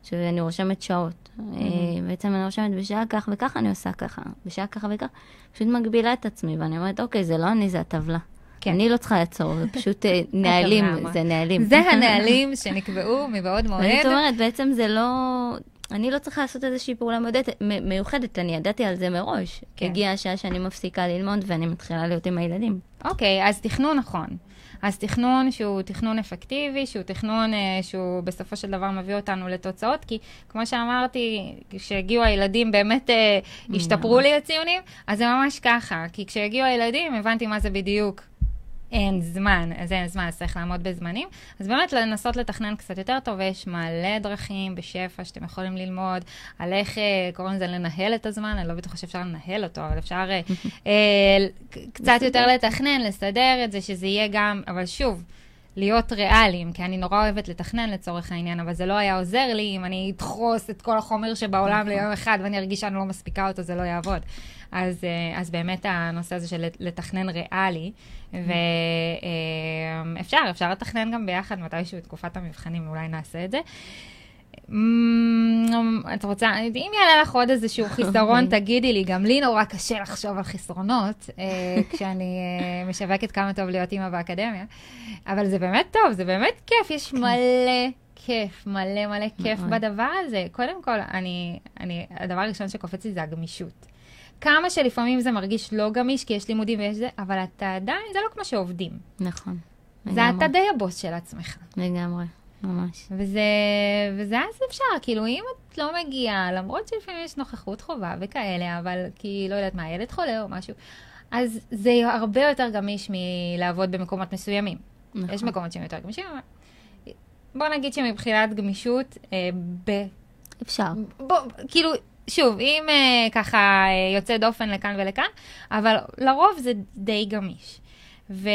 שאני רושמת שעות. Mm-hmm. אה, בעצם אני רושמת בשעה כך וכך אני עושה ככה, בשעה ככה וככה, פשוט מגבילה את עצמי, ואני אומרת, אוקיי, זה לא אני, זה הטבלה. כן. אני לא צריכה לעצור, זה פשוט אה, [LAUGHS] נהלים, זה נהלים. זה הנהלים שנקבעו מבעוד מועד. זאת אומרת, בעצם זה לא... אני לא צריכה לעשות איזושהי פעולה מיוחדת, מיוחדת, אני ידעתי על זה מראש. כן. הגיעה השעה שאני מפסיקה ללמוד ואני מתחילה להיות עם הילדים. אוקיי, אז תכנון נכון. אז תכנון שהוא תכנון אפקטיבי, שהוא תכנון אה, שהוא בסופו של דבר מביא אותנו לתוצאות, כי כמו שאמרתי, כשהגיעו הילדים באמת אה, השתפרו לי הציונים, אז זה ממש ככה, כי כשהגיעו הילדים הבנתי מה זה בדיוק אין זמן, אז אין זמן, אז צריך לעמוד בזמנים. אז באמת לנסות לתכנן קצת יותר טוב, ויש מלא דרכים בשפע שאתם יכולים ללמוד על איך, אה, קוראים לזה לנהל את הזמן, אני לא בטוחה שאפשר לנהל אותו, אבל אפשר אה, [LAUGHS] אה, קצת יותר לתכנן, לסדר את זה, שזה יהיה גם, אבל שוב, להיות ריאליים, כי אני נורא אוהבת לתכנן לצורך העניין, אבל זה לא היה עוזר לי אם אני אדחוס את כל החומר שבעולם. ליום אחד ואני ארגיש שאני לא מספיקה אותו, זה לא יעבוד. אז, אה, אז באמת הנושא הזה של לתכנן ריאלי, ואפשר, אפשר לתכנן גם ביחד מתישהו תקופת המבחנים, אולי נעשה את זה. אמ, את רוצה, אם יעלה לך עוד איזשהו [LAUGHS] חיסרון, תגידי לי, גם לי נורא קשה לחשוב על חסרונות, אה, [LAUGHS] כשאני אה, משווקת כמה טוב להיות אימא באקדמיה, אבל זה באמת טוב, זה באמת כיף, יש כן. מלא כיף, מלא מלא כיף בדבר הזה. קודם כל, אני, אני, הדבר הראשון שקופץ לי זה הגמישות. כמה שלפעמים זה מרגיש לא גמיש, כי יש לימודים ויש זה, אבל אתה עדיין, זה לא כמו שעובדים. נכון. זה. אתה די הבוס של עצמך. לגמרי, ממש. וזה, וזה אז אפשר, כאילו, אם את לא מגיעה, למרות שלפעמים יש נוכחות חובה וכאלה, אבל כי, לא יודעת מה, ילד חולה או משהו, אז זה הרבה יותר גמיש מלעבוד במקומות מסוימים. נכון. יש מקומות שהם יותר גמישים, אבל... בוא נגיד שמבחינת גמישות, אה, ב... אפשר. בוא, כאילו, שוב, אם uh, ככה uh, יוצא דופן לכאן ולכאן, אבל לרוב זה די גמיש. ו...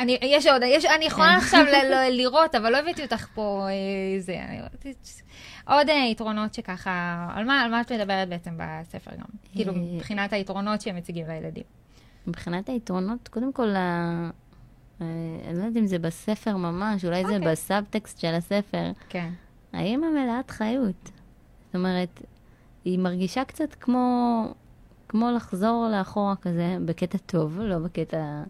אני, יש עוד, יש, אני יכולה כן. עכשיו ל, [LAUGHS] ל, לראות, אבל לא הבאתי אותך פה, אה, זה, אני, עוד אה, יתרונות שככה, על מה, על מה את מדברת בעצם בספר גם? כאילו, מבחינת היתרונות שהם מציגים לילדים. מבחינת היתרונות, קודם כל, ה... אני לא יודעת אם זה בספר ממש, אולי okay. זה אוקיי. בסאבטקסט של הספר. כן. האמא מלאת חיות. זאת אומרת, היא מרגישה קצת כמו, כמו לחזור לאחורה כזה, בקטע טוב, לא בקטע...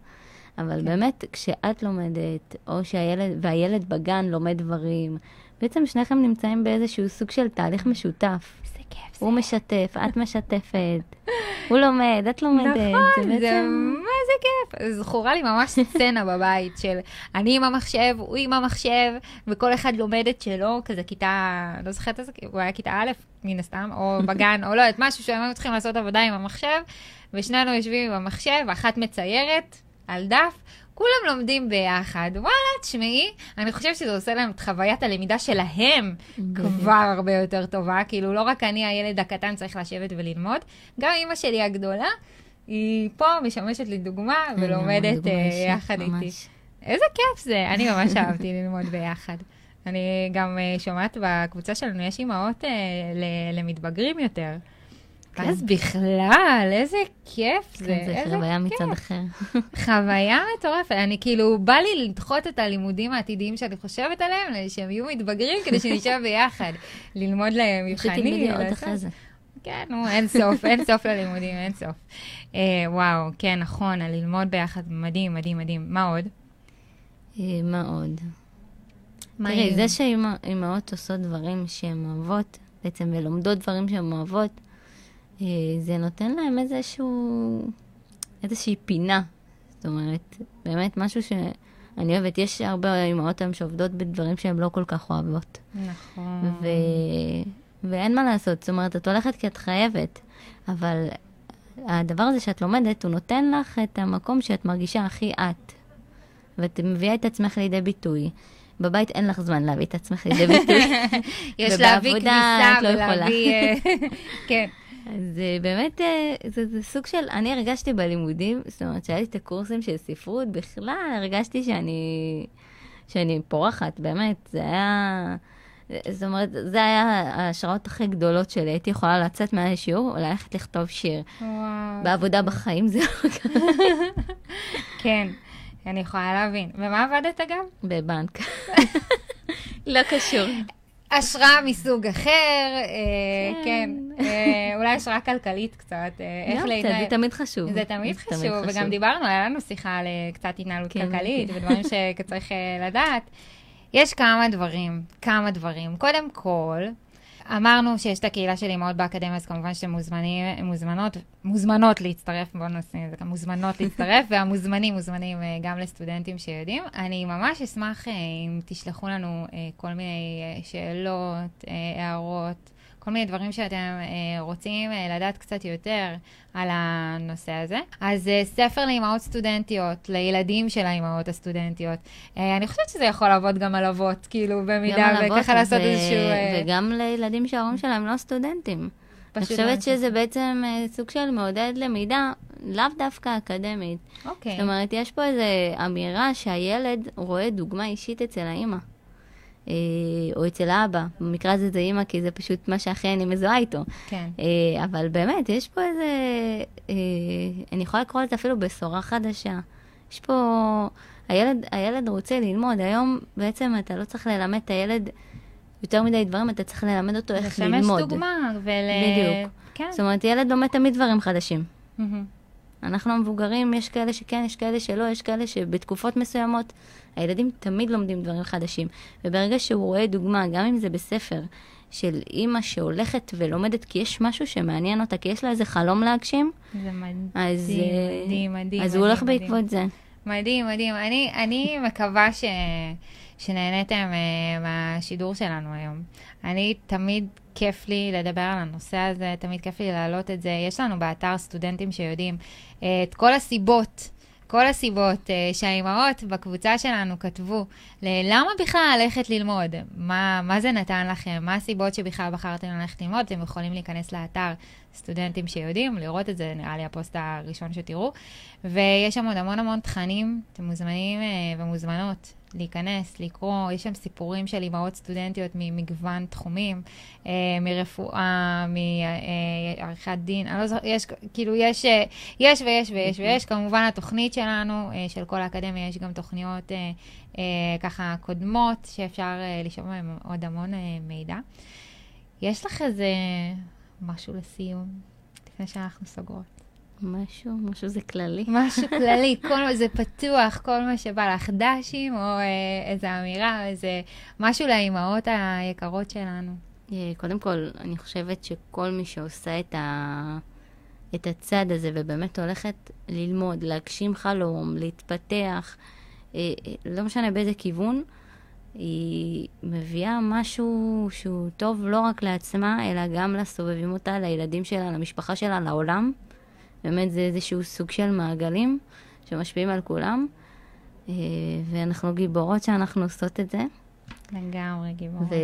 אבל כן. באמת, כשאת לומדת, או שהילד, והילד בגן לומד דברים, בעצם שניכם נמצאים באיזשהו סוג של תהליך משותף. איזה כיף זה. הוא משתף, את משתפת. הוא לומד, את לומדת. נכון, זה, בעצם... זה מה זה כיף. זכורה לי ממש סצנה בבית של אני עם המחשב, הוא עם המחשב, וכל אחד לומד את שלו, כזה כיתה, לא זוכרת איזה, הוא היה כיתה א', מן הסתם, או [LAUGHS] בגן, או לא יודעת, משהו שהם היו צריכים לעשות עבודה עם המחשב, ושנינו יושבים עם המחשב, אחת מציירת על דף, כולם לומדים ביחד. וואלה, תשמעי, אני חושבת שזה עושה להם את חוויית הלמידה שלהם כבר הרבה יותר טובה. כאילו, לא רק אני, הילד הקטן, צריך לשבת וללמוד, גם אימא שלי הגדולה, היא פה משמשת לי דוגמה ולומדת אה, יחד איתי. איזה כיף זה, אני ממש אהבתי [LAUGHS] ללמוד ביחד. אני גם אה, שומעת בקבוצה שלנו, יש אימהות אה, למתבגרים יותר. כן. אז בכלל, איזה כיף זה. כן, זה חוויה מצד אחר. [LAUGHS] חוויה מטורפת. אני כאילו, בא לי לדחות את הלימודים העתידיים שאני חושבת עליהם, שהם יהיו מתבגרים, כדי שנשב [LAUGHS] ביחד, ללמוד להם מבחנים. שתלמדי עוד אחרי זה. כן, נו, אין סוף, אין סוף ללימודים, אין סוף. אה, וואו, כן, נכון, הללמוד ביחד, מדהים, מדהים, מדהים. מה עוד? אה, מה עוד? תראי, זה שאימהות עושות דברים שהן אוהבות, בעצם ולומדות דברים שהן אוהבות, זה נותן להם איזשהו, איזושהי פינה. זאת אומרת, באמת משהו שאני אוהבת. יש הרבה אימהות היום שעובדות בדברים שהן לא כל כך אוהבות. נכון. ו... ואין מה לעשות, זאת אומרת, את הולכת כי את חייבת, אבל הדבר הזה שאת לומדת, הוא נותן לך את המקום שאת מרגישה הכי את. ואת מביאה את עצמך לידי ביטוי. בבית אין לך זמן להביא את עצמך לידי ביטוי. [LAUGHS] יש להביא את לא. ולהביא... אה, [LAUGHS] כן. אז אה, באמת, אה, זה, זה סוג של, אני הרגשתי בלימודים, זאת אומרת, שהיה לי את הקורסים של ספרות, בכלל הרגשתי שאני, שאני פורחת, באמת, זה היה, זאת אומרת, זה היה ההשראות הכי גדולות שלי, הייתי יכולה לצאת מהשיעור וללכת לכתוב שיר. וואו. בעבודה בחיים זה לא קרה. כן, אני יכולה להבין. ומה עבדת גם? בבנק. לא קשור. השראה מסוג אחר, אה, כן, אה, אולי השראה כלכלית קצת, אה, איך גם קצת, להתנהל. זה תמיד חשוב. זה תמיד חשוב, וגם דיברנו, היה לנו שיחה על קצת התנהלות כן, כלכלית כן. ודברים [LAUGHS] שצריך לדעת. יש כמה דברים, כמה דברים. קודם כל, אמרנו שיש את הקהילה של אימהות באקדמיה, אז כמובן שאתם מוזמנים, מוזמנות, מוזמנות להצטרף, בואו נשים את זה כאן, מוזמנות להצטרף, [LAUGHS] והמוזמנים מוזמנים אה, גם לסטודנטים שיודעים. אני ממש אשמח אה, אם תשלחו לנו אה, כל מיני שאלות, הערות. כל מיני דברים שאתם אה, רוצים אה, לדעת קצת יותר על הנושא הזה. אז אה, ספר לאימהות סטודנטיות, לילדים של האימהות הסטודנטיות. אה, אני חושבת שזה יכול לעבוד גם על אבות, כאילו, במידה, וככה לעשות ו- איזשהו... אה, וגם לילדים שההורים שלהם לא סטודנטים. אני פשוט לא חושבת שזה בעצם אה, סוג של מעודד למידה, לאו דווקא אקדמית. אוקיי. זאת אומרת, יש פה איזו אמירה שהילד רואה דוגמה אישית אצל האימא. אה, או אצל האבא, במקרה הזה זה אימא, כי זה פשוט מה שהכי אני מזוהה איתו. כן. אה, אבל באמת, יש פה איזה, אה, אני יכולה לקרוא לזה אפילו בשורה חדשה. יש פה, הילד, הילד רוצה ללמוד, היום בעצם אתה לא צריך ללמד את הילד יותר מדי דברים, אתה צריך ללמד אותו איך לשמש ללמוד. דוגמה ול... בדיוק. כן. זאת אומרת, ילד לומד תמיד דברים חדשים. מהמם. אנחנו המבוגרים, יש כאלה שכן, יש כאלה שלא, יש כאלה שבתקופות מסוימות הילדים תמיד לומדים דברים חדשים. וברגע שהוא רואה דוגמה, גם אם זה בספר, של אימא שהולכת ולומדת כי יש משהו שמעניין אותה, כי יש לה איזה חלום להגשים, זה מדהים, אז, אה, מדהים, מדהים. אז הוא הולך מדהים, בעקבות זה. מדהים, מדהים. אני, אני מקווה ש, שנהניתם uh, מהשידור שלנו היום. אני, תמיד כיף לי לדבר על הנושא הזה, תמיד כיף לי להעלות את זה. יש לנו באתר סטודנטים שיודעים את כל הסיבות. כל הסיבות uh, שהאימהות בקבוצה שלנו כתבו, למה בכלל ללכת ללמוד? מה, מה זה נתן לכם? מה הסיבות שבכלל בחרתם ללכת ללמוד? אתם יכולים להיכנס לאתר סטודנטים שיודעים, לראות את זה, נראה לי הפוסט הראשון שתראו. ויש שם עוד המון המון תכנים, אתם מוזמנים uh, ומוזמנות להיכנס, לקרוא, יש שם סיפורים של אימהות סטודנטיות ממגוון תחומים, uh, מרפואה, מעריכת דין, אני לא זוכרת, יש, כאילו, יש, אה, יש ויש ויש ויש, כמובן התוכנית שלנו, uh, של כל האקדמיה, יש גם תוכניות uh, uh, ככה קודמות, שאפשר uh, לשמוע מהן עוד המון uh, מידע. יש לך איזה משהו לסיום, לפני שאנחנו סוגרות? משהו, משהו זה כללי. משהו [LAUGHS] כללי, כל מה, זה פתוח, כל מה שבא לך, דשים, או אה, איזה אמירה, איזה משהו לאימהות היקרות שלנו. אה, קודם כל, אני חושבת שכל מי שעושה את, ה... את הצד הזה ובאמת הולכת ללמוד, להגשים חלום, להתפתח, אה, לא משנה באיזה כיוון, היא מביאה משהו שהוא טוב לא רק לעצמה, אלא גם לסובבים אותה, לילדים שלה, למשפחה שלה, לעולם. באמת זה איזשהו סוג של מעגלים שמשפיעים על כולם, אה, ואנחנו גיבורות שאנחנו עושות את זה. לגמרי, גיבור. ו...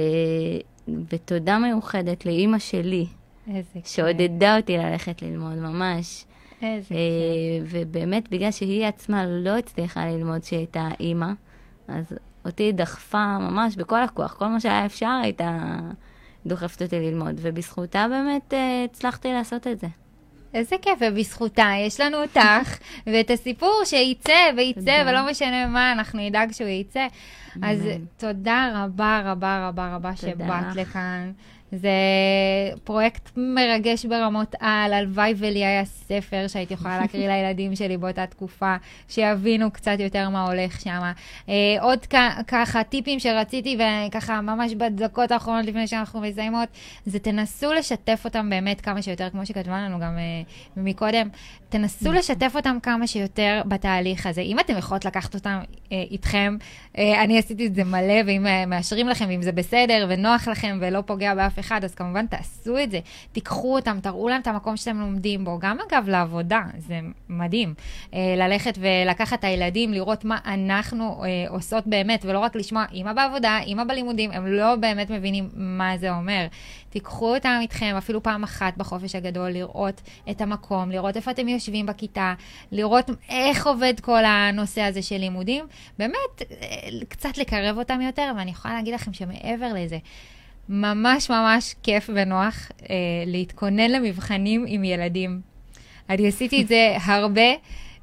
ותודה מיוחדת לאימא שלי, איזה. שעודדה אותי ללכת ללמוד, ממש. איזה אה, כיף. ובאמת, בגלל שהיא עצמה לא הצליחה ללמוד כשהיא הייתה אימא, אז אותי היא דחפה ממש בכל הכוח, כל מה שהיה אפשר הייתה דוחפת אותי ללמוד, ובזכותה באמת אה, הצלחתי לעשות את זה. איזה כיף, ובזכותה יש לנו אותך, [LAUGHS] ואת הסיפור שייצא וייצא. ולא משנה מה, אנחנו נדאג שהוא ייצא. אז. תודה רבה רבה רבה רבה שבאת. לכאן. זה פרויקט מרגש ברמות על, הלוואי ולי היה ספר שהייתי יכולה להקריא [LAUGHS] לילדים שלי באותה תקופה, שיבינו קצת יותר מה הולך שם. אה, עוד כ- ככה טיפים שרציתי, וככה ממש בדקות האחרונות לפני שאנחנו מסיימות, זה תנסו לשתף אותם באמת כמה שיותר, כמו שכתבה לנו גם אה, מקודם, תנסו לשתף אותם כמה שיותר בתהליך הזה. אם אתם יכולות לקחת אותם אה, איתכם, אה, אני עשיתי את זה מלא, ואם אה, מאשרים לכם, ואם זה בסדר ונוח לכם ולא פוגע באף אחד, אז כמובן תעשו את זה. תיקחו אותם, תראו להם את המקום שאתם לומדים בו. גם אגב לעבודה, זה מדהים. אה, ללכת ולקחת את הילדים, לראות מה אנחנו אה, עושות באמת, ולא רק לשמוע אמא בעבודה, אמא בלימודים, הם לא באמת מבינים מה זה אומר. תיקחו אותם איתכם אפילו פעם אחת בחופש הגדול, לראות את המקום, לראות איפה אתם יושבים בכיתה, לראות איך עובד כל הנושא הזה של לימודים. באמת, אה, קצת לקרב אותם יותר, ואני יכולה להגיד לכם שמעבר לזה, ממש ממש כיף ונוח אה, להתכונן למבחנים עם ילדים. אני עשיתי את זה [LAUGHS] הרבה.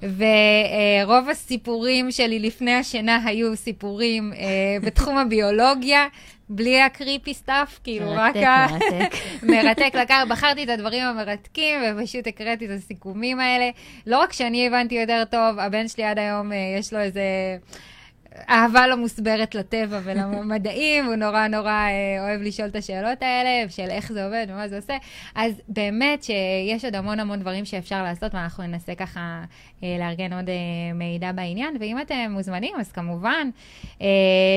ורוב הסיפורים שלי לפני השינה היו סיפורים אה, [LAUGHS] בתחום הביולוגיה, בלי ה creepy stuff, כאילו רק ה... מרתק. [LAUGHS] מרתק. לקח, בחרתי את הדברים המרתקים ופשוט הקראתי את הסיכומים האלה. לא רק שאני הבנתי יותר טוב, הבן שלי עד היום אה, יש לו איזה... אהבה לא מוסברת לטבע ולמדעים, הוא נורא נורא אה, אוהב לשאול את השאלות האלה, של איך זה עובד ומה זה עושה. אז באמת שיש עוד המון המון דברים שאפשר לעשות, ואנחנו ננסה ככה אה, לארגן עוד אה, מידע בעניין. ואם אתם מוזמנים, אז כמובן,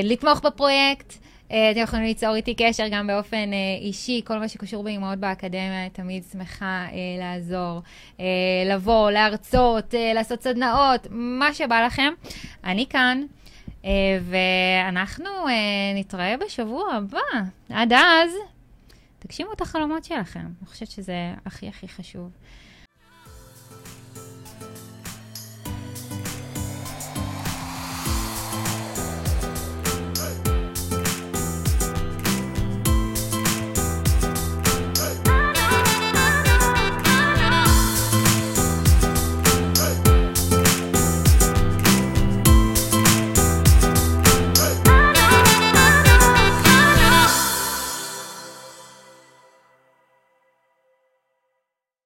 לתמוך בפרויקט. אתם יכולים ליצור איתי קשר גם באופן אישי, כל מה שקשור באימהות באקדמיה, תמיד שמחה אה, לעזור, אה, לבוא, להרצות, אה, לעשות סדנאות, מה שבא לכם. אני כאן, ואנחנו אה, נתראה בשבוע הבא. עד אז, תגשימו את החלומות שלכם. אני חושבת שזה הכי הכי חשוב.